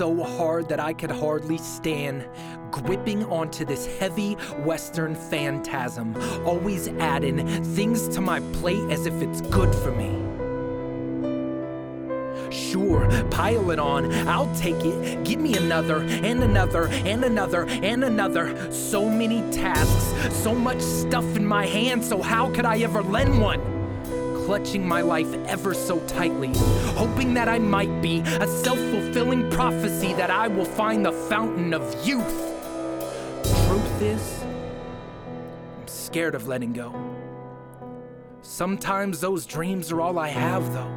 so hard that I could hardly stand, gripping onto this heavy Western phantasm, always adding things to my plate as if it's good for me. Sure, pile it on, I'll take it. Give me another, and another, and another, and another. So many tasks, so much stuff in my hand, so how could I ever lend one? Clutching my life ever so tightly, hoping that I might be a self fulfilling prophecy that I will find the fountain of youth. Truth is, I'm scared of letting go. Sometimes those dreams are all I have, though.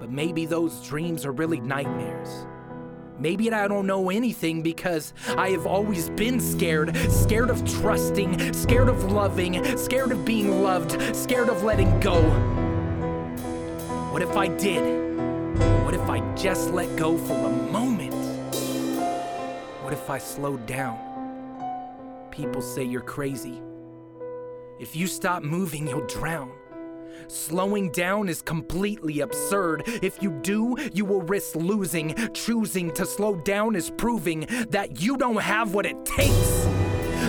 But maybe those dreams are really nightmares. Maybe I don't know anything because I have always been scared. Scared of trusting, scared of loving, scared of being loved, scared of letting go. What if I did? What if I just let go for a moment? What if I slowed down? People say you're crazy. If you stop moving, you'll drown. Slowing down is completely absurd. If you do, you will risk losing. Choosing to slow down is proving that you don't have what it takes.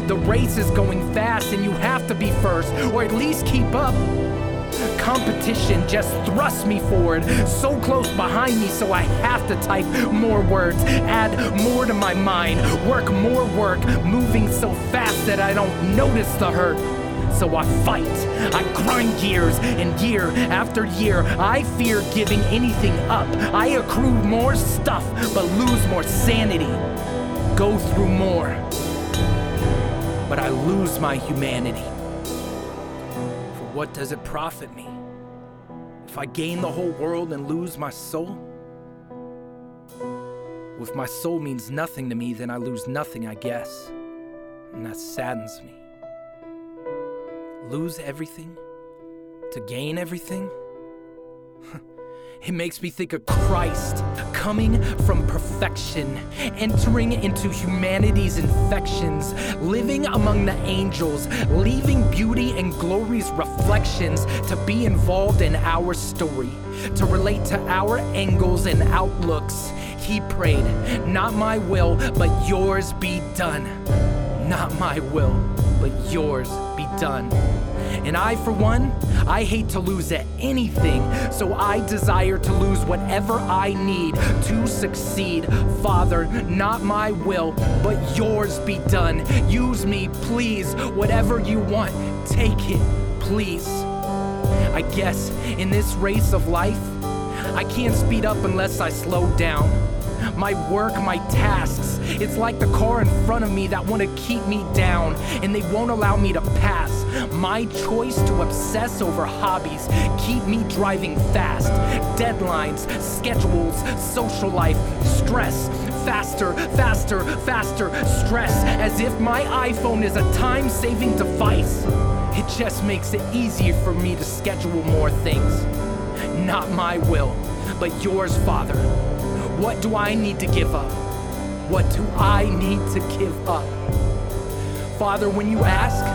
The race is going fast and you have to be first, or at least keep up. Competition just thrusts me forward, so close behind me, so I have to type more words, add more to my mind, work more work, moving so fast that I don't notice the hurt so I fight. I grind gears, and year after year, I fear giving anything up. I accrue more stuff, but lose more sanity. Go through more, but I lose my humanity. For what does it profit me? If I gain the whole world and lose my soul? If my soul means nothing to me, then I lose nothing, I guess. And that saddens me lose everything to gain everything? It makes me think of Christ coming from perfection, entering into humanity's infections, living among the angels, leaving beauty and glory's reflections to be involved in our story, to relate to our angles and outlooks. He prayed, Not my will, but yours be done. Not my will, but yours be done. And I, for one, I hate to lose at anything, so I desire to lose whatever I need to succeed. Father, not my will, but yours be done. Use me, please. Whatever you want, take it, please. I guess in this race of life, I can't speed up unless I slow down my work, my tasks. It's like the car in front of me that want to keep me down and they won't allow me to pass. My choice to obsess over hobbies keep me driving fast. Deadlines, schedules, social life, stress, faster, faster, faster, stress, as if my iPhone is a time saving device. It just makes it easier for me to schedule more things. Not my will, but yours, Father. What do I need to give up? What do I need to give up? Father, when you ask,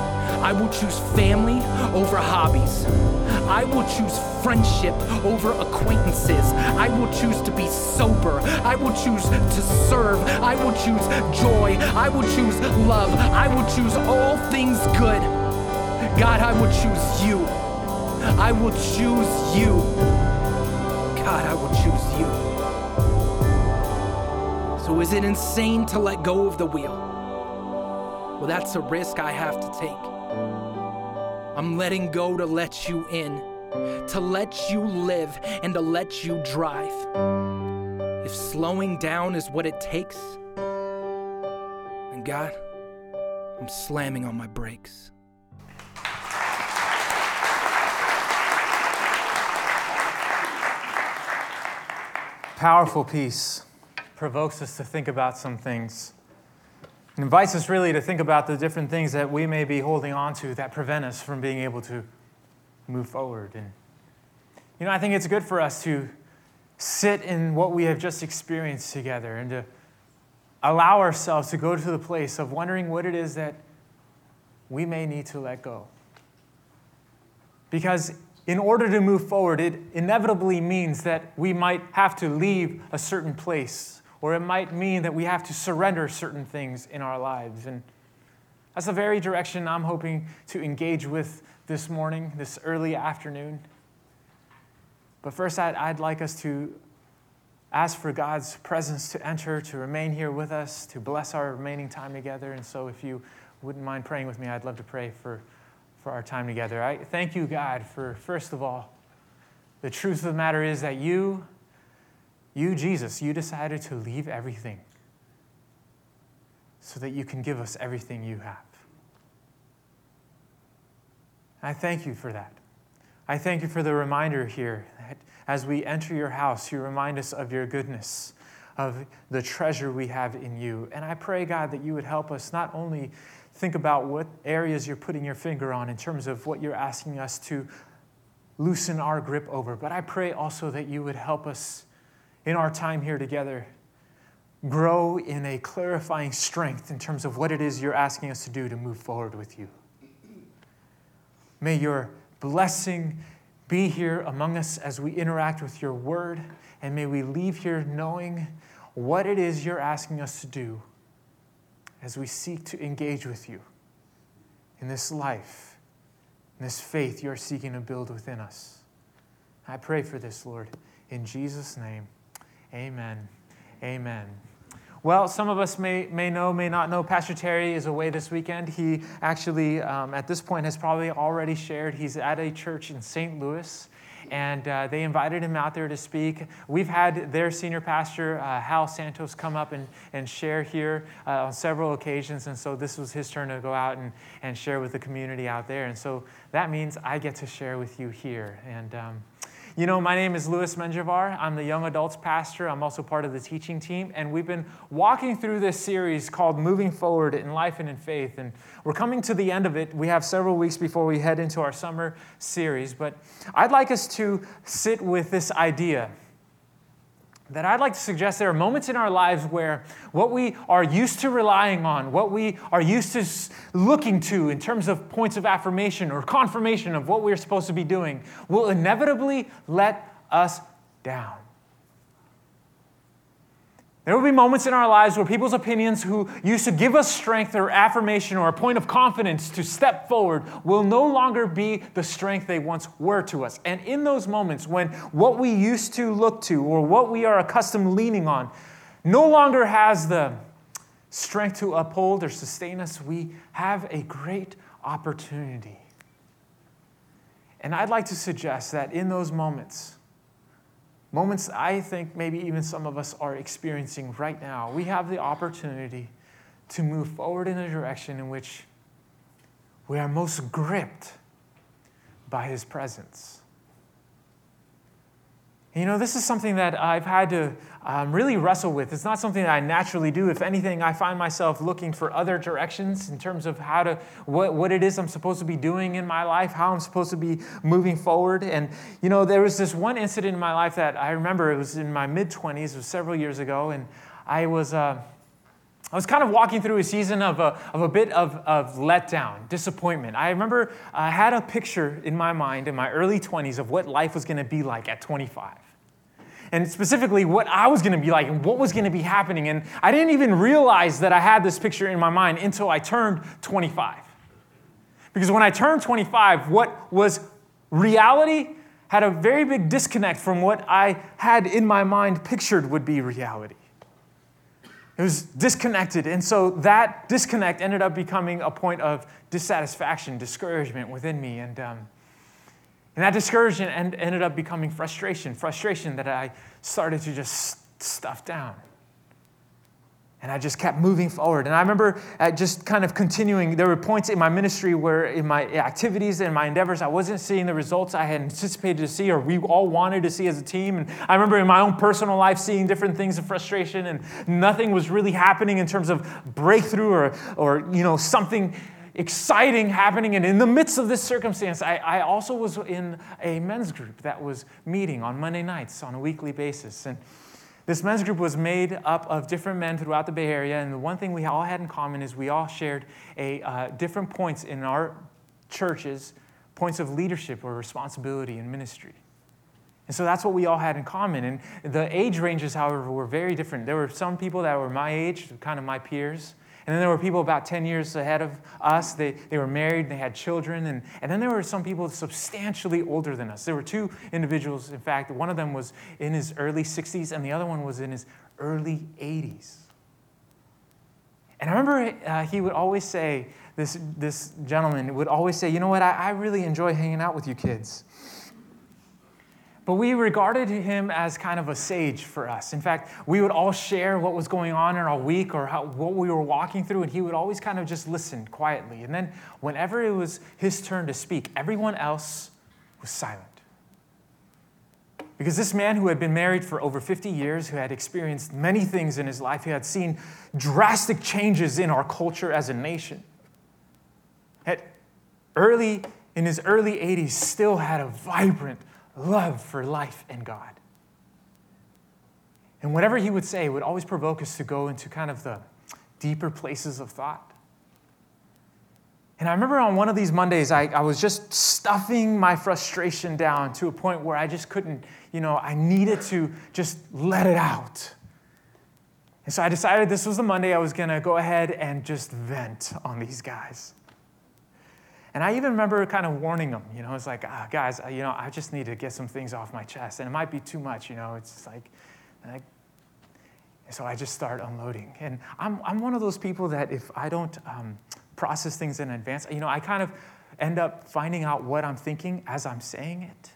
I will choose family over hobbies. I will choose friendship over acquaintances. I will choose to be sober. I will choose to serve. I will choose joy. I will choose love. I will choose all things good. God, I will choose you. I will choose you. God, I will choose you. So is it insane to let go of the wheel? Well, that's a risk I have to take. I'm letting go to let you in, to let you live, and to let you drive. If slowing down is what it takes, then God, I'm slamming on my brakes. Powerful piece provokes us to think about some things. It invites us really to think about the different things that we may be holding on to that prevent us from being able to move forward. And, you know, I think it's good for us to sit in what we have just experienced together and to allow ourselves to go to the place of wondering what it is that we may need to let go. Because in order to move forward, it inevitably means that we might have to leave a certain place, or it might mean that we have to surrender certain things in our lives. And that's the very direction I'm hoping to engage with this morning, this early afternoon. But first, I'd, like us to ask for God's presence to enter, to remain here with us, to bless our remaining time together. And so, if you wouldn't mind praying with me, I'd love to pray for, for our time together. I thank you, God, for first of all, the truth of the matter is that you, you, Jesus, you decided to leave everything so that you can give us everything you have. I thank you for that. I thank you for the reminder here that as we enter your house, you remind us of your goodness, of the treasure we have in you. And I pray, God, that you would help us not only think about what areas you're putting your finger on in terms of what you're asking us to loosen our grip over, but I pray also that you would help us in our time here together grow in a clarifying strength in terms of what it is you're asking us to do to move forward with you. May your blessing be here among us as we interact with your word, and may we leave here knowing what it is you're asking us to do as we seek to engage with you in this life, in this faith you're seeking to build within us. I pray for this, Lord. In Jesus' name, amen. Amen. Well, some of us may, may know, may not know, Pastor Terry is away this weekend. He actually, um, at this point, has probably already shared. He's at a church in St. Louis, and uh, they invited him out there to speak. We've had their senior pastor, uh, Hal Santos, come up and, and share here uh, on several occasions, and so this was his turn to go out and, and share with the community out there. And so that means I get to share with you here. And um, you know, my name is Louis Menjivar. I'm the young adults pastor. I'm also part of the teaching team. And we've been walking through this series called Moving Forward in Life and in Faith. And we're coming to the end of it. We have several weeks before we head into our summer series. But I'd like us to sit with this idea that I'd like to suggest there are moments in our lives where what we are used to relying on, what we are used to looking to in terms of points of affirmation or confirmation of what we're supposed to be doing, will inevitably let us down. There will be moments in our lives where people's opinions who used to give us strength or affirmation or a point of confidence to step forward will no longer be the strength they once were to us. And in those moments when what we used to look to or what we are accustomed leaning on no longer has the strength to uphold or sustain us, we have a great opportunity. And I'd like to suggest that in those moments, moments I think maybe even some of us are experiencing right now, we have the opportunity to move forward in a direction in which we are most gripped by His presence. You know, this is something that I've had to um, really wrestle with. It's not something that I naturally do. If anything, I find myself looking for other directions in terms of how to, what, what it is I'm supposed to be doing in my life, how I'm supposed to be moving forward. And, you know, there was this one incident in my life that I remember it was in my mid 20s, it was several years ago, and I was. Uh, I was kind of walking through a season of a, of a bit of, of letdown, disappointment. I remember I had a picture in my mind in my early 20s of what life was going to be like at 25 and specifically what I was going to be like and what was going to be happening. And I didn't even realize that I had this picture in my mind until I turned 25. Because when I turned 25, what was reality had a very big disconnect from what I had in my mind pictured would be reality. It was disconnected. And so that disconnect ended up becoming a point of dissatisfaction, discouragement within me. And, um, and that discouragement ended up becoming frustration, frustration that I started to just stuff down. And I just kept moving forward. And I remember uh, just kind of continuing. There were points in my ministry where, in my activities and my endeavors, I wasn't seeing the results I had anticipated to see or we all wanted to see as a team. And I remember in my own personal life seeing different things of frustration, and nothing was really happening in terms of breakthrough or, or you know, something exciting happening. And in the midst of this circumstance, I, I, also was in a men's group that was meeting on Monday nights on a weekly basis. And this men's group was made up of different men throughout the Bay Area. And the one thing we all had in common is we all shared a, uh, different points in our churches points of leadership or responsibility in ministry. And so that's what we all had in common. And the age ranges, however, were very different. There were some people that were my age, kind of my peers. And then there were people about 10 years ahead of us. They, they were married, they had children. And, and then there were some people substantially older than us. There were two individuals, in fact, one of them was in his early 60s, and the other one was in his early 80s. And I remember uh, he would always say, this, this gentleman would always say, You know what, I, I really enjoy hanging out with you kids. But we regarded him as kind of a sage for us. In fact, we would all share what was going on in our week or how, what we were walking through, and he would always kind of just listen quietly. And then, whenever it was his turn to speak, everyone else was silent. Because this man who had been married for over 50 years, who had experienced many things in his life, who had seen drastic changes in our culture as a nation, had early, in his early 80s, still had a vibrant, love for life and God. And whatever he would say would always provoke us to go into kind of the deeper places of thought. And I remember on one of these Mondays, I, I, was just stuffing my frustration down to a point where I just couldn't, you know, I needed to just let it out. And so I decided this was the Monday I was going to go ahead and just vent on these guys. And I even remember kind of warning them, you know, it's like, ah, guys, you know, I just need to get some things off my chest. And it might be too much, you know, it's like, like so I just start unloading. And I'm, I'm one of those people that if I don't um, process things in advance, you know, I kind of end up finding out what I'm thinking as I'm saying it.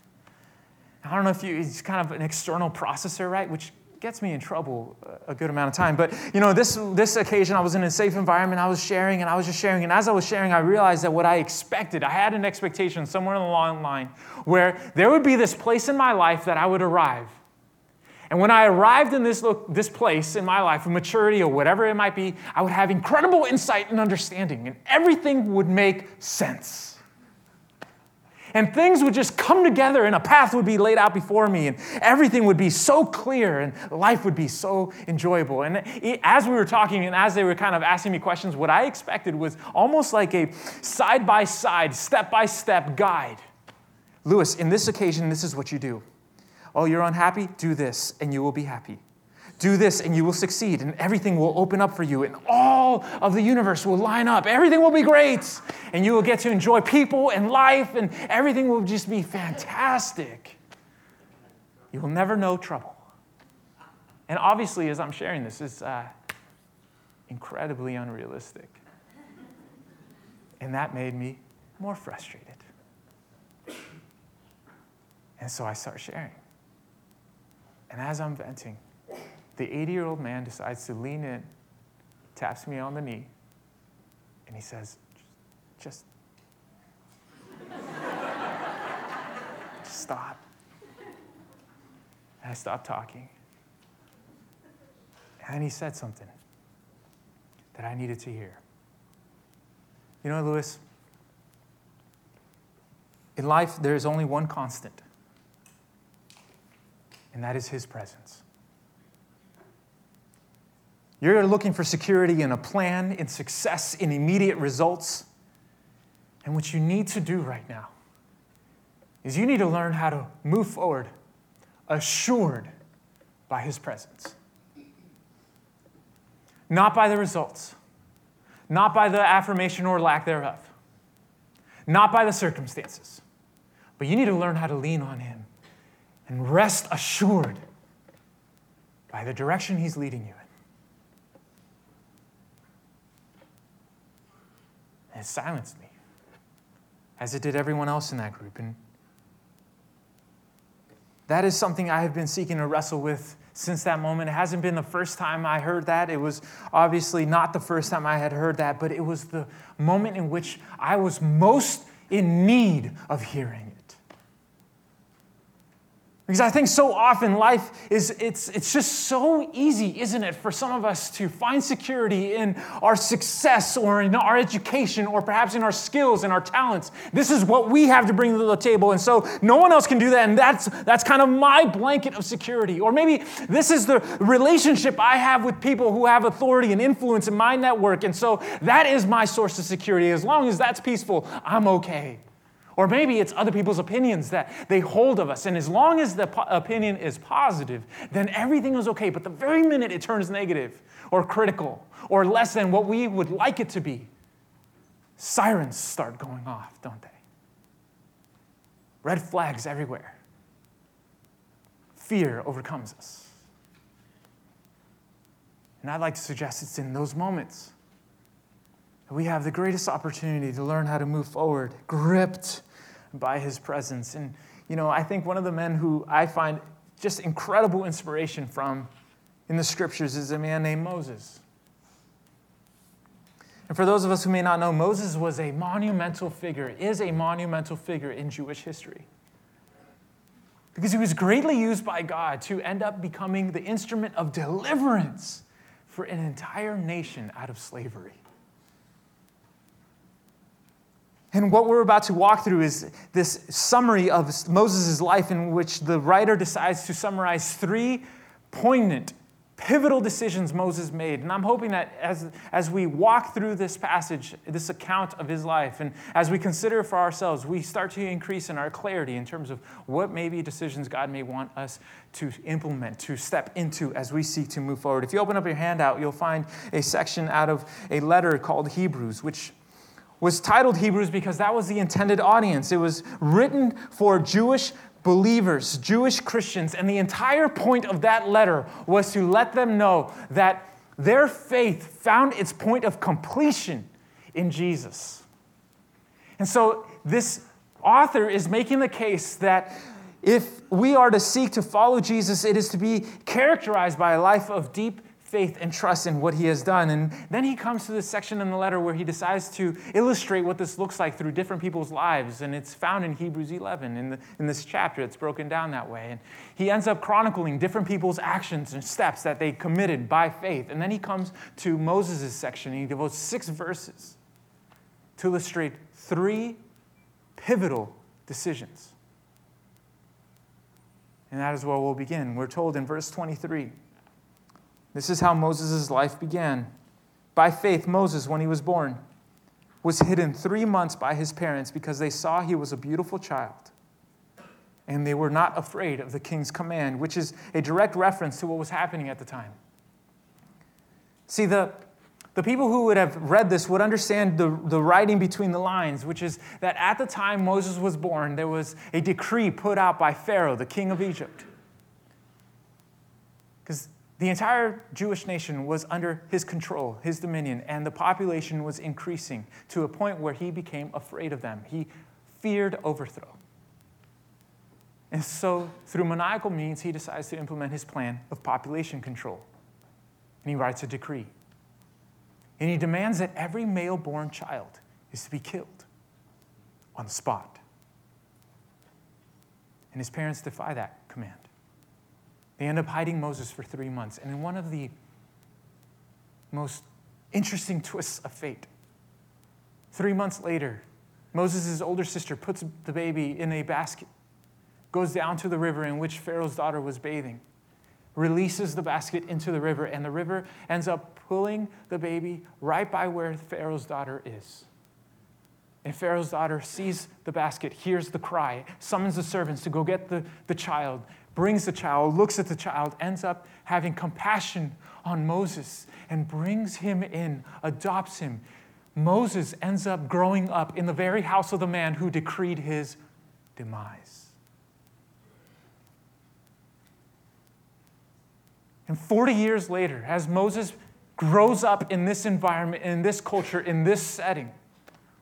I don't know if you, it's kind of an external processor, right? Which gets me in trouble a good amount of time. But you know, this this occasion I was in a safe environment. I was sharing and I was just sharing. And as I was sharing, I realized that what I expected, I had an expectation somewhere along the line where there would be this place in my life that I would arrive. And when I arrived in this, look, this place in my life, of maturity or whatever it might be, I would have incredible insight and understanding, and everything would make sense and things would just come together and a path would be laid out before me and everything would be so clear and life would be so enjoyable. And as we were talking and as they were kind of asking me questions, what I expected was almost like a side by side, step by step guide. Lewis, in this occasion, this is what you do. Oh, you're unhappy? Do this and you will be happy. Do this and you will succeed, and everything will open up for you, and all of the universe will line up. Everything will be great, and you will get to enjoy people and life, and everything will just be fantastic. You will never know trouble. And obviously, as I'm sharing this, it's uh, incredibly unrealistic. And that made me more frustrated. And so I start sharing. And as I'm venting, the 80 year old man decides to lean in, taps me on the knee, and he says, just, just stop. And I stopped talking. And he said something that I needed to hear. You know, Lewis, in life, there is only one constant, and that is his presence. You're looking for security in a plan, in success, in immediate results. And what you need to do right now is you need to learn how to move forward assured by His presence. Not by the results, not by the affirmation or lack thereof, not by the circumstances, but you need to learn how to lean on Him and rest assured by the direction He's leading you in. And it silenced me, as it did everyone else in that group. And that is something I have been seeking to wrestle with since that moment. It hasn't been the first time I heard that. It was obviously not the first time I had heard that, but it was the moment in which I was most in need of hearing because I think so often life is, it's, it's just so easy, isn't it, for some of us to find security in our success or in our education or perhaps in our skills and our talents. This is what we have to bring to the table. And so no one else can do that. And that's, that's kind of my blanket of security. Or maybe this is the relationship I have with people who have authority and influence in my network. And so that is my source of security. As long as that's peaceful, I'm okay. Or maybe it's other people's opinions that they hold of us. And as long as the po- opinion is positive, then everything is okay. But the very minute it turns negative or critical or less than what we would like it to be, sirens start going off, don't they? Red flags everywhere. Fear overcomes us. And I'd like to suggest it's in those moments we have the greatest opportunity to learn how to move forward, gripped by his presence. And, you know, I think one of the men who I find just incredible inspiration from in the scriptures is a man named Moses. And for those of us who may not know, Moses was a monumental figure, is a monumental figure in Jewish history. Because he was greatly used by God to end up becoming the instrument of deliverance for an entire nation out of slavery. And what we're about to walk through is this summary of Moses' life, in which the writer decides to summarize three poignant, pivotal decisions Moses made. And I'm hoping that as, as we walk through this passage, this account of his life, and as we consider for ourselves, we start to increase in our clarity in terms of what maybe decisions God may want us to implement, to step into as we seek to move forward. If you open up your handout, you'll find a section out of a letter called Hebrews, which was titled Hebrews because that was the intended audience. It was written for Jewish believers, Jewish Christians, and the entire point of that letter was to let them know that their faith found its point of completion in Jesus. And so this author is making the case that if we are to seek to follow Jesus, it is to be characterized by a life of deep faith and trust in what he has done. And then he comes to this section in the letter where he decides to illustrate what this looks like through different people's lives. And it's found in Hebrews 11, in, the, in this chapter. It's broken down that way. And he ends up chronicling different people's actions and steps that they committed by faith. And then he comes to Moses' section and he devotes six verses to illustrate three pivotal decisions. And that is where we'll begin. We're told in verse 23 this is how Moses' life began. By faith, Moses, when he was born, was hidden three months by his parents because they saw he was a beautiful child. And they were not afraid of the king's command, which is a direct reference to what was happening at the time. See, the, the people who would have read this would understand the, the writing between the lines, which is that at the time Moses was born, there was a decree put out by Pharaoh, the king of Egypt. The entire Jewish nation was under his control, his dominion, and the population was increasing to a point where he became afraid of them. He feared overthrow. And so, through maniacal means, he decides to implement his plan of population control. And he writes a decree. And he demands that every male born child is to be killed on the spot. And his parents defy that command. They end up hiding Moses for three months. And in one of the most interesting twists of fate, three months later, Moses' older sister puts the baby in a basket, goes down to the river in which Pharaoh's daughter was bathing, releases the basket into the river, and the river ends up pulling the baby right by where Pharaoh's daughter is. And Pharaoh's daughter sees the basket, hears the cry, summons the servants to go get the, the child, brings the child, looks at the child, ends up having compassion on Moses and brings him in, adopts him. Moses ends up growing up in the very house of the man who decreed his demise. And 40 years later, as Moses grows up in this environment, in this culture, in this setting,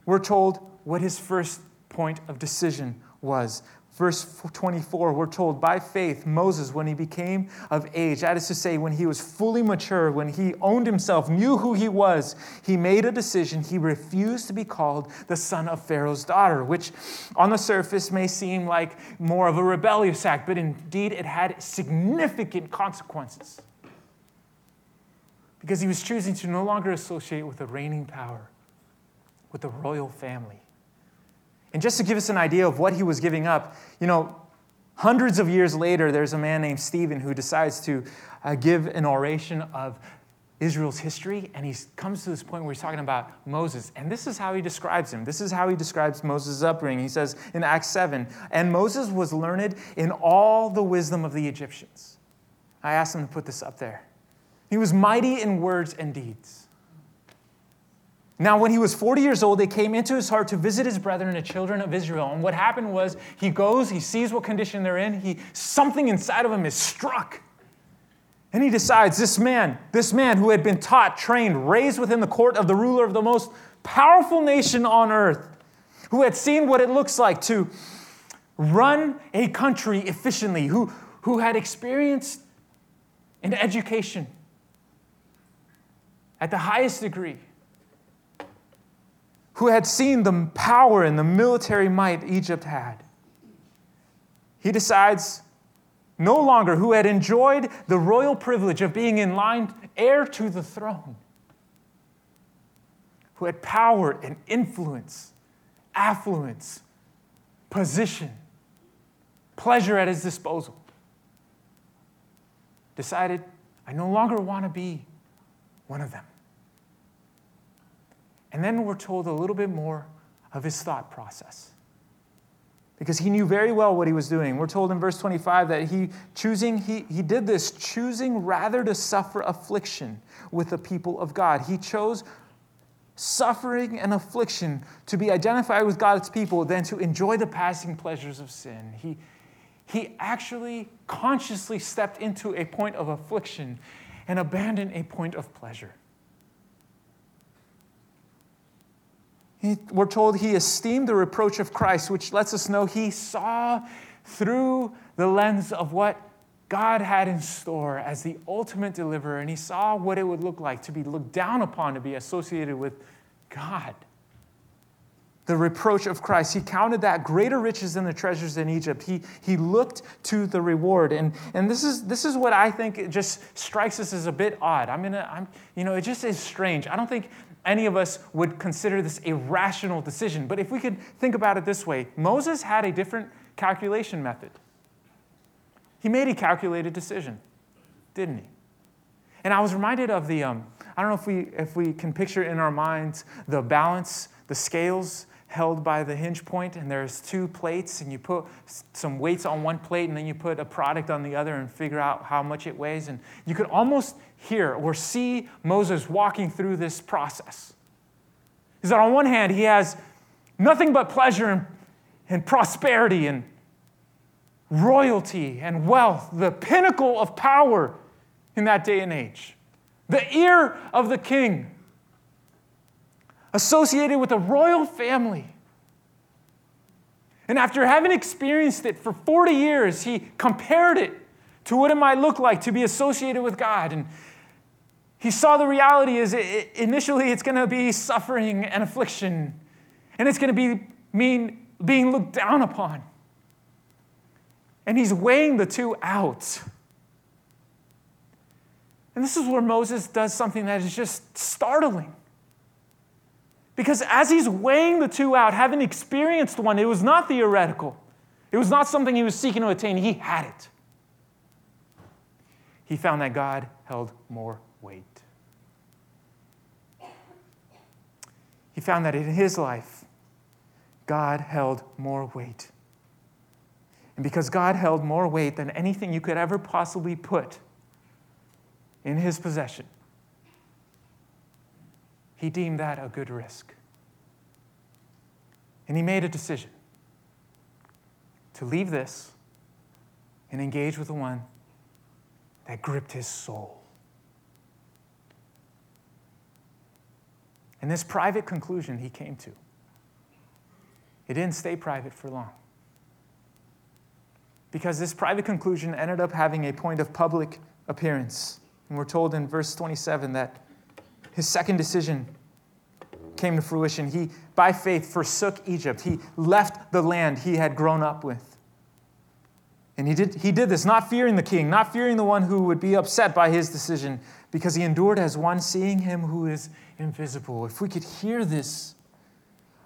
we're told what his first point of decision was. Verse 24, we're told, by faith, Moses, when he became of age, that is to say, when he was fully mature, when he owned himself, knew who he was, he made a decision. He refused to be called the son of Pharaoh's daughter, which on the surface may seem like more of a rebellious act, but indeed it had significant consequences. Because he was choosing to no longer associate with the reigning power, with the royal family. And just to give us an idea of what he was giving up, you know, hundreds of years later, there's a man named Stephen who decides to uh, give an oration of Israel's history, and he comes to this point where he's talking about Moses. And this is how he describes him. This is how he describes Moses' upbringing. He says in Acts 7 And Moses was learned in all the wisdom of the Egyptians. I asked him to put this up there. He was mighty in words and deeds. Now, when he was 40 years old, it came into his heart to visit his brethren, the children of Israel. And what happened was he goes, he sees what condition they're in, he, something inside of him is struck. And he decides this man, this man who had been taught, trained, raised within the court of the ruler of the most powerful nation on earth, who had seen what it looks like to run a country efficiently, who, who had experienced an education at the highest degree, who had seen the power and the military might Egypt had. He decides no longer, who had enjoyed the royal privilege of being in line heir to the throne, who had power and influence, affluence, position, pleasure at his disposal, decided, I no longer want to be one of them. And then we're told a little bit more of his thought process because he knew very well what he was doing. We're told in verse 25 that he choosing he, he did this choosing rather to suffer affliction with the people of God. He chose suffering and affliction to be identified with God's people than to enjoy the passing pleasures of sin. He he actually consciously stepped into a point of affliction and abandoned a point of pleasure. He, we're told he esteemed the reproach of Christ, which lets us know he saw through the lens of what God had in store as the ultimate deliverer, and he saw what it would look like to be looked down upon, to be associated with God. The reproach of Christ. He counted that greater riches than the treasures in Egypt. He, he looked to the reward. And, and this, is, this is what I think just strikes us as a bit odd. I'm gonna, I'm, you know, it just is strange. I don't think any of us would consider this a rational decision. But if we could think about it this way Moses had a different calculation method. He made a calculated decision, didn't he? And I was reminded of the, um, I don't know if we, if we can picture in our minds the balance, the scales held by the hinge point, and there's two plates, and you put some weights on one plate, and then you put a product on the other and figure out how much it weighs. And you could almost hear or see Moses walking through this process. Is that on one hand, he has nothing but pleasure and, and prosperity and royalty and wealth, the pinnacle of power in that day and age, the ear of the king associated with a royal family. And after having experienced it for 40 years, he compared it to what it might look like to be associated with God. And he saw the reality is it, initially it's going to be suffering and affliction, and it's going to be mean being looked down upon. And he's weighing the two out. And this is where Moses does something that is just startling. Because as he's weighing the two out, having experienced one, it was not theoretical. It was not something he was seeking to attain. He had it. He found that God held more weight. He found that in his life, God held more weight. And because God held more weight than anything you could ever possibly put in his possession, he deemed that a good risk. And he made a decision to leave this and engage with the one that gripped his soul. And this private conclusion he came to, it didn't stay private for long. Because this private conclusion ended up having a point of public appearance. And we're told in verse 27 that his second decision came to fruition. He, by faith, forsook Egypt. He left the land he had grown up with. And he did, he did this not fearing the king, not fearing the one who would be upset by his decision, because he endured as one seeing him who is invisible. If we could hear this,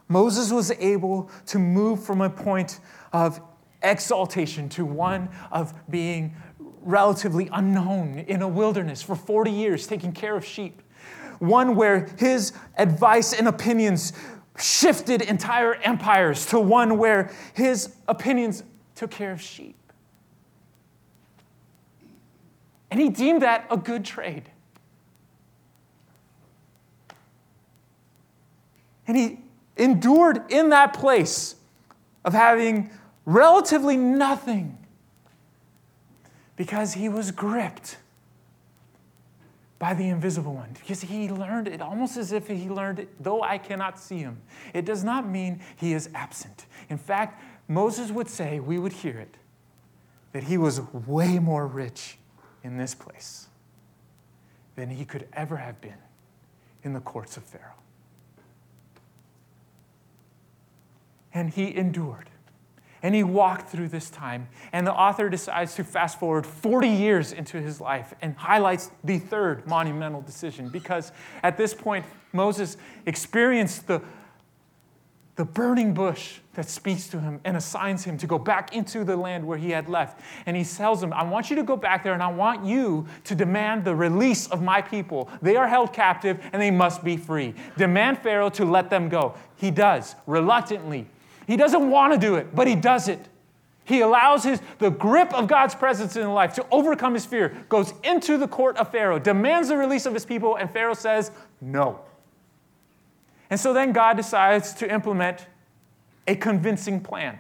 Moses was able to move from a point of exaltation to one of being relatively unknown in a wilderness for 40 years taking care of sheep. One where his advice and opinions shifted entire empires to one where his opinions took care of sheep. And he deemed that a good trade. And he endured in that place of having relatively nothing because he was gripped by the invisible one. Because he learned it almost as if he learned it, though I cannot see him. It does not mean he is absent. In fact, Moses would say, we would hear it, that he was way more rich in this place than he could ever have been in the courts of Pharaoh. And he endured. And he walked through this time. And the author decides to fast forward 40 years into his life and highlights the third monumental decision because at this point, Moses experienced the, the burning bush that speaks to him and assigns him to go back into the land where he had left. And he tells him, I want you to go back there and I want you to demand the release of my people. They are held captive and they must be free. Demand Pharaoh to let them go. He does, reluctantly he doesn't want to do it, but he does it. He allows his, the grip of God's presence in life to overcome his fear, goes into the court of Pharaoh, demands the release of his people, and Pharaoh says, no. And so then God decides to implement a convincing plan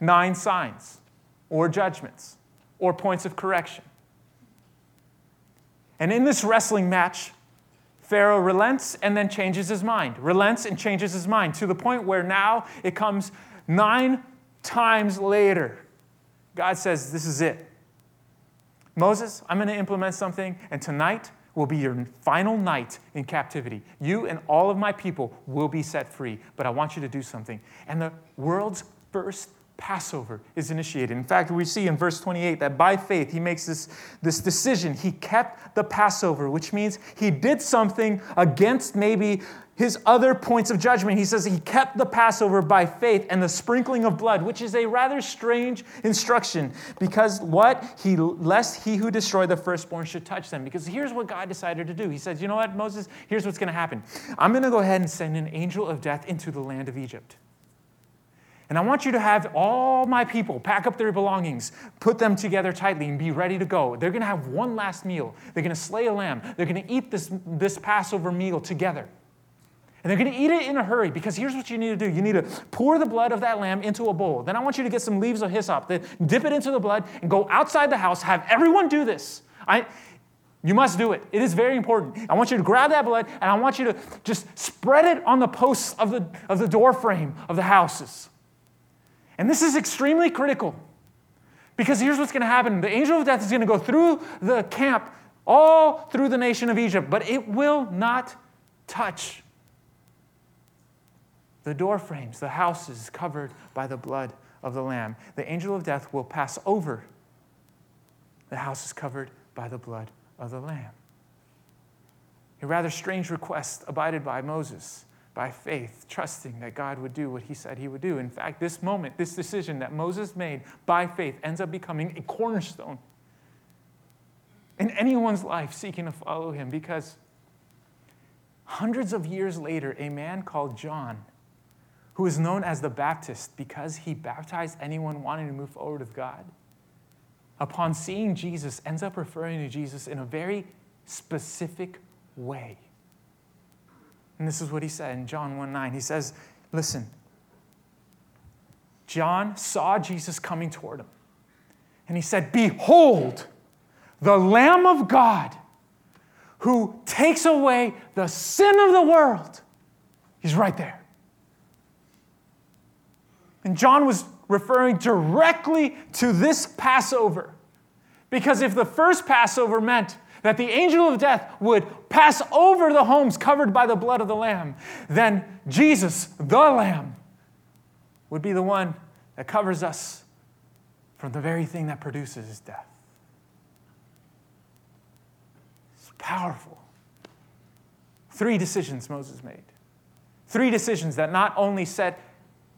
nine signs, or judgments, or points of correction. And in this wrestling match, Pharaoh relents and then changes his mind, relents and changes his mind to the point where now it comes nine times later. God says, This is it. Moses, I'm going to implement something, and tonight will be your final night in captivity. You and all of my people will be set free, but I want you to do something. And the world's first Passover is initiated. In fact, we see in verse 28 that by faith he makes this, this decision. He kept the Passover, which means he did something against maybe his other points of judgment. He says he kept the Passover by faith and the sprinkling of blood, which is a rather strange instruction because what? He lest he who destroyed the firstborn should touch them. Because here's what God decided to do. He says, You know what, Moses? Here's what's going to happen. I'm going to go ahead and send an angel of death into the land of Egypt. And I want you to have all my people pack up their belongings, put them together tightly, and be ready to go. They're going to have one last meal. They're going to slay a lamb. They're going to eat this, this Passover meal together. And they're going to eat it in a hurry because here's what you need to do. You need to pour the blood of that lamb into a bowl. Then I want you to get some leaves of hyssop, then dip it into the blood, and go outside the house. Have everyone do this. I, you must do it. It is very important. I want you to grab that blood and I want you to just spread it on the posts of the, of the door frame of the houses. And this is extremely critical. Because here's what's going to happen. The angel of death is going to go through the camp, all through the nation of Egypt, but it will not touch the door frames, the houses covered by the blood of the Lamb. The angel of death will pass over. The houses covered by the blood of the Lamb. A rather strange request abided by Moses by faith, trusting that God would do what he said he would do. In fact, this moment, this decision that Moses made by faith ends up becoming a cornerstone in anyone's life seeking to follow him because hundreds of years later, a man called John, who is known as the Baptist because he baptized anyone wanting to move forward with God, upon seeing Jesus, ends up referring to Jesus in a very specific way. And this is what he said in John 1 9. He says, Listen, John saw Jesus coming toward him. And he said, Behold, the Lamb of God who takes away the sin of the world. He's right there. And John was referring directly to this Passover. Because if the first Passover meant that the angel of death would pass over the homes covered by the blood of the Lamb, then Jesus, the Lamb, would be the one that covers us from the very thing that produces death. It's powerful. Three decisions Moses made. Three decisions that not only set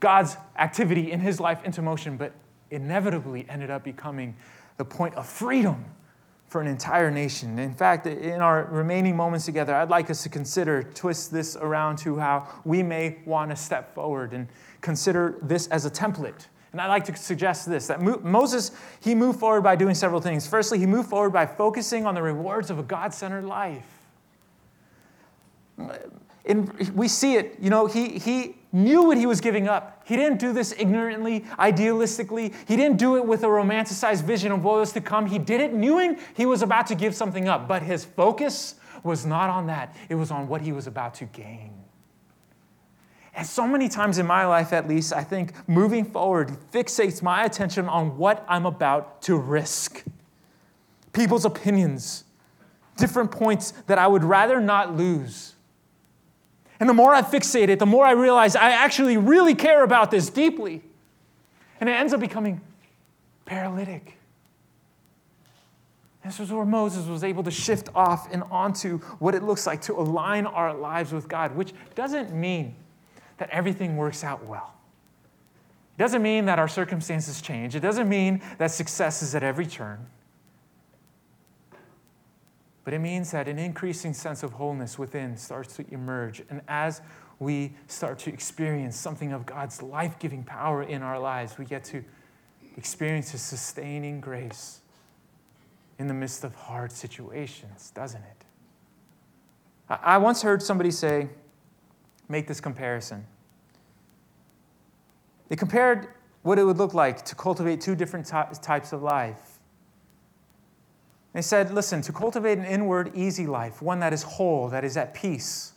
God's activity in his life into motion, but inevitably ended up becoming the point of freedom for an entire nation. In fact, in our remaining moments together, I'd like us to consider, twist this around to how we may want to step forward and consider this as a template. And I'd like to suggest this that Moses, he moved forward by doing several things. Firstly, he moved forward by focusing on the rewards of a God centered life. And we see it, you know, he, he knew what he was giving up. He didn't do this ignorantly, idealistically. He didn't do it with a romanticized vision of what was to come. He did it knowing he was about to give something up. But his focus was not on that, it was on what he was about to gain. And so many times in my life, at least, I think moving forward fixates my attention on what I'm about to risk. People's opinions, different points that I would rather not lose. And the more I fixate it, the more I realize I actually really care about this deeply. And it ends up becoming paralytic. This is where Moses was able to shift off and onto what it looks like to align our lives with God, which doesn't mean that everything works out well. It doesn't mean that our circumstances change. It doesn't mean that success is at every turn. But it means that an increasing sense of wholeness within starts to emerge. And as we start to experience something of God's life giving power in our lives, we get to experience His sustaining grace in the midst of hard situations, doesn't it? I once heard somebody say, make this comparison. They compared what it would look like to cultivate two different types of life they said, listen, to cultivate an inward, easy life, one that is whole, that is at peace,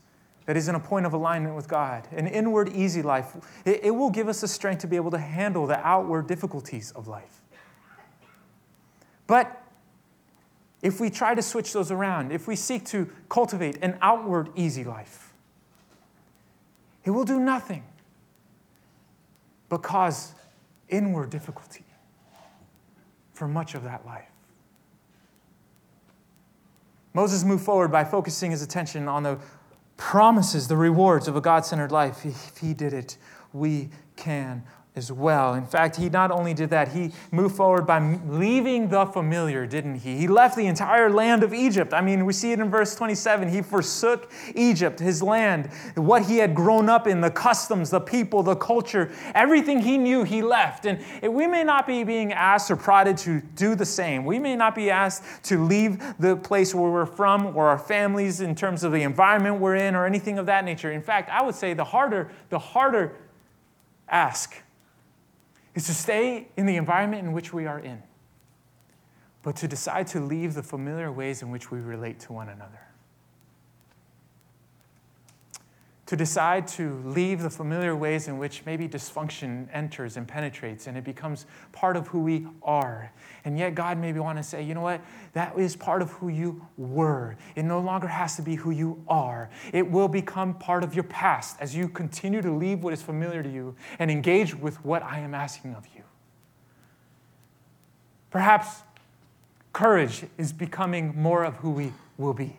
that is in a point of alignment with God, an inward, easy life, it, it will give us the strength to be able to handle the outward difficulties of life. But if we try to switch those around, if we seek to cultivate an outward, easy life, it will do nothing but cause inward difficulty for much of that life. Moses moved forward by focusing his attention on the promises, the rewards of a God centered life. If he did it, we can as well. In fact, he not only did that, he moved forward by leaving the familiar, didn't he? He left the entire land of Egypt. I mean, we see it in verse 27. He forsook Egypt, his land, what he had grown up in, the customs, the people, the culture, everything he knew, he left. And we may not be being asked or prodded to do the same. We may not be asked to leave the place where we're from or our families in terms of the environment we're in or anything of that nature. In fact, I would say the harder, the harder ask is to stay in the environment in which we are in, but to decide to leave the familiar ways in which we relate to one another. To decide to leave the familiar ways in which maybe dysfunction enters and penetrates and it becomes part of who we are. And yet, God maybe want to say, you know what? That is part of who you were. It no longer has to be who you are. It will become part of your past as you continue to leave what is familiar to you and engage with what I am asking of you. Perhaps courage is becoming more of who we will be.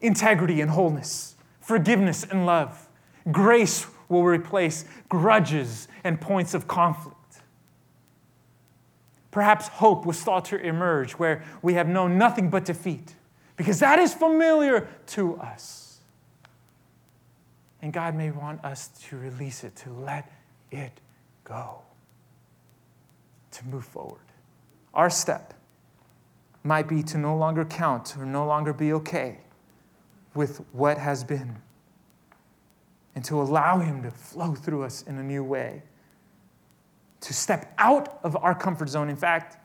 Integrity and wholeness forgiveness and love. Grace will replace grudges and points of conflict. Perhaps hope will start to emerge where we have known nothing but defeat, because that is familiar to us. And God may want us to release it, to let it go, to move forward. Our step might be to no longer count or no longer be okay with what has been and to allow Him to flow through us in a new way. To step out of our comfort zone. In fact,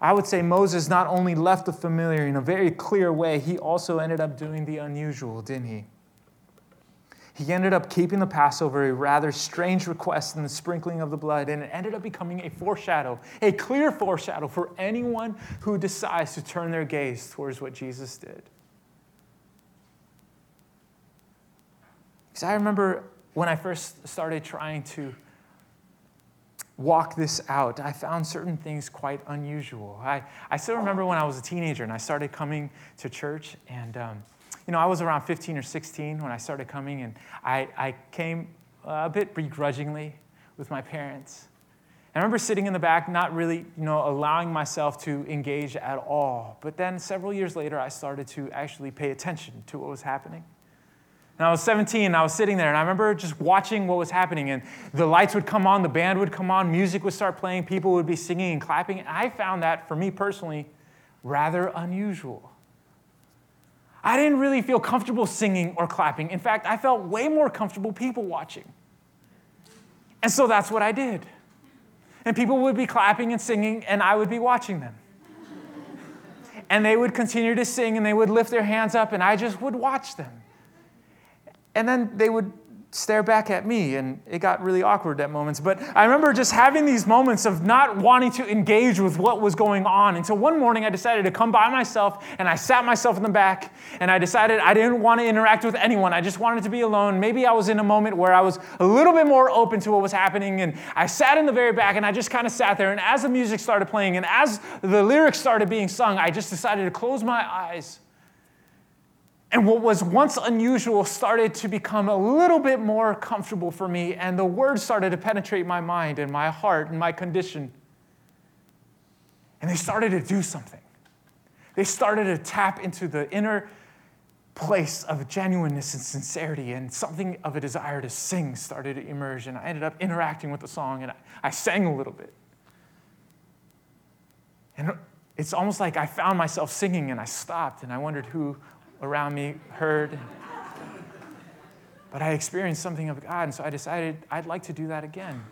I would say Moses not only left the familiar in a very clear way, he also ended up doing the unusual, didn't he? He ended up keeping the Passover, a rather strange request in the sprinkling of the blood, and it ended up becoming a foreshadow, a clear foreshadow for anyone who decides to turn their gaze towards what Jesus did. Because I remember when I first started trying to walk this out, I found certain things quite unusual. I, I still remember when I was a teenager and I started coming to church, and um, you know, I was around 15 or 16 when I started coming, and I, I came a bit begrudgingly with my parents. I remember sitting in the back, not really, you know, allowing myself to engage at all. But then several years later, I started to actually pay attention to what was happening. And I was 17, and I was sitting there, and I remember just watching what was happening. And the lights would come on, the band would come on, music would start playing, people would be singing and clapping. And I found that, for me personally, rather unusual. I didn't really feel comfortable singing or clapping. In fact, I felt way more comfortable people watching. And so that's what I did. And people would be clapping and singing, and I would be watching them. and they would continue to sing, and they would lift their hands up, and I just would watch them. And then they would stare back at me, and it got really awkward at moments. But I remember just having these moments of not wanting to engage with what was going on. Until one morning I decided to come by myself, and I sat myself in the back, and I decided I didn't want to interact with anyone. I just wanted to be alone. Maybe I was in a moment where I was a little bit more open to what was happening, and I sat in the very back, and I just kind of sat there. And as the music started playing, and as the lyrics started being sung, I just decided to close my eyes and what was once unusual started to become a little bit more comfortable for me, and the words started to penetrate my mind and my heart and my condition. And they started to do something. They started to tap into the inner place of genuineness and sincerity, and something of a desire to sing started to emerge. And I ended up interacting with the song, and I, I sang a little bit. And it's almost like I found myself singing, and I stopped, and I wondered who around me heard. But I experienced something of God, and so I decided I'd like to do that again.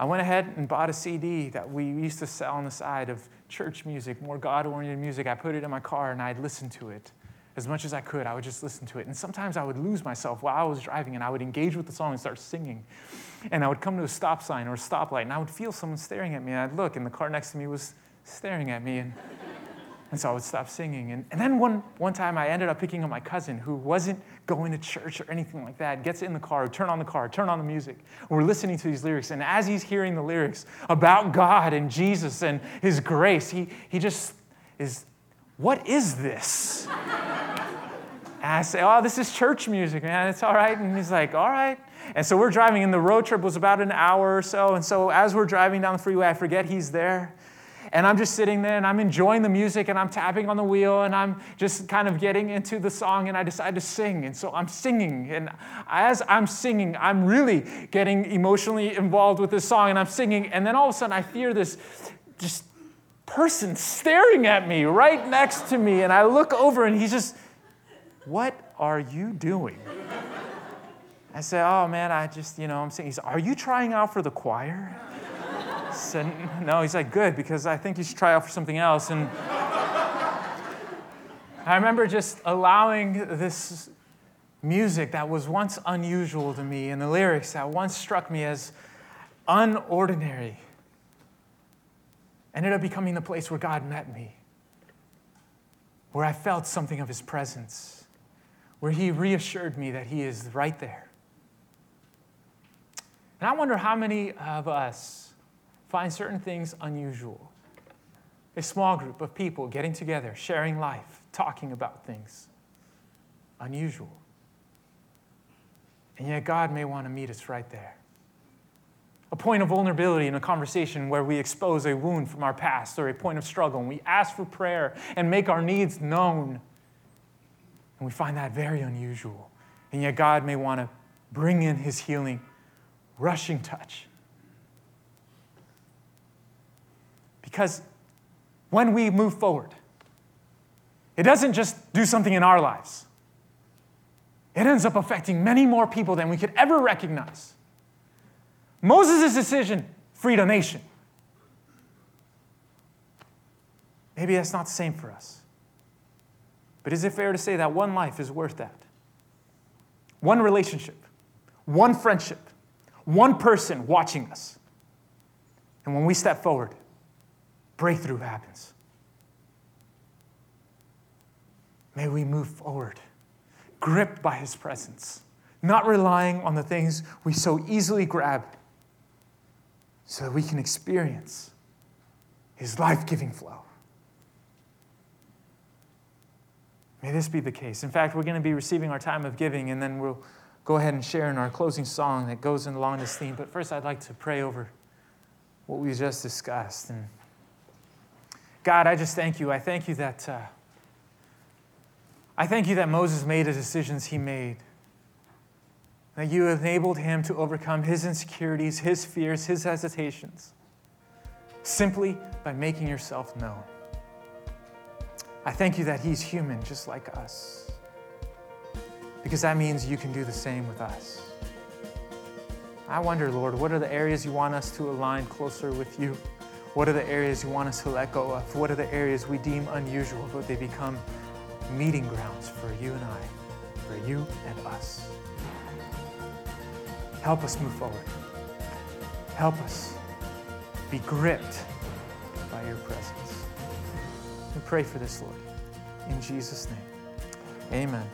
I went ahead and bought a CD that we used to sell on the side of church music, more God oriented music. I put it in my car and I'd listen to it as much as I could. I would just listen to it. And sometimes I would lose myself while I was driving and I would engage with the song and start singing. And I would come to a stop sign or a stoplight and I would feel someone staring at me. And I'd look and the car next to me was staring at me. And and so I would stop singing. And, and then one, one time I ended up picking up my cousin who wasn't going to church or anything like that, gets in the car, turn on the car, turn on the music. We're listening to these lyrics. And as he's hearing the lyrics about God and Jesus and his grace, he, he just is, what is this? and I say, oh, this is church music, man. It's all right. And he's like, all right. And so we're driving, and the road trip was about an hour or so. And so as we're driving down the freeway, I forget he's there. And I'm just sitting there and I'm enjoying the music and I'm tapping on the wheel and I'm just kind of getting into the song and I decide to sing. And so I'm singing. And as I'm singing, I'm really getting emotionally involved with this song and I'm singing. And then all of a sudden I hear this just person staring at me right next to me. And I look over and he's just, What are you doing? I say, Oh man, I just, you know, I'm singing. He said, Are you trying out for the choir? Said, No. He's like, Good, because I think you should try out for something else. And I remember just allowing this music that was once unusual to me and the lyrics that once struck me as unordinary ended up becoming the place where God met me, where I felt something of His presence, where He reassured me that He is right there. And I wonder how many of us find certain things unusual. A small group of people getting together, sharing life, talking about things unusual. And yet, God may want to meet us right there. A point of vulnerability in a conversation where we expose a wound from our past or a point of struggle, and we ask for prayer and make our needs known. And we find that very unusual. And yet, God may want to bring in His healing, rushing touch Because when we move forward, it doesn't just do something in our lives, it ends up affecting many more people than we could ever recognize. Moses' decision freed a nation. Maybe that's not the same for us. But is it fair to say that one life is worth that? One relationship, one friendship, one person watching us. And when we step forward, breakthrough happens. May we move forward, gripped by His presence, not relying on the things we so easily grab, so that we can experience His life giving flow. May this be the case. In fact, we're going to be receiving our time of giving, and then we'll go ahead and share in our closing song that goes along this theme. But first, I'd like to pray over what we just discussed. And God, I just thank you. I thank you that uh, I thank you that Moses made the decisions he made. That you enabled him to overcome his insecurities, his fears, his hesitations, simply by making yourself known. I thank you that he's human just like us. Because that means you can do the same with us. I wonder, Lord, what are the areas you want us to align closer with you? What are the areas you want us to let go of? What are the areas we deem unusual, but they become meeting grounds for you and I, for you and us? Help us move forward. Help us be gripped by your presence. We pray for this, Lord. In Jesus' name, amen.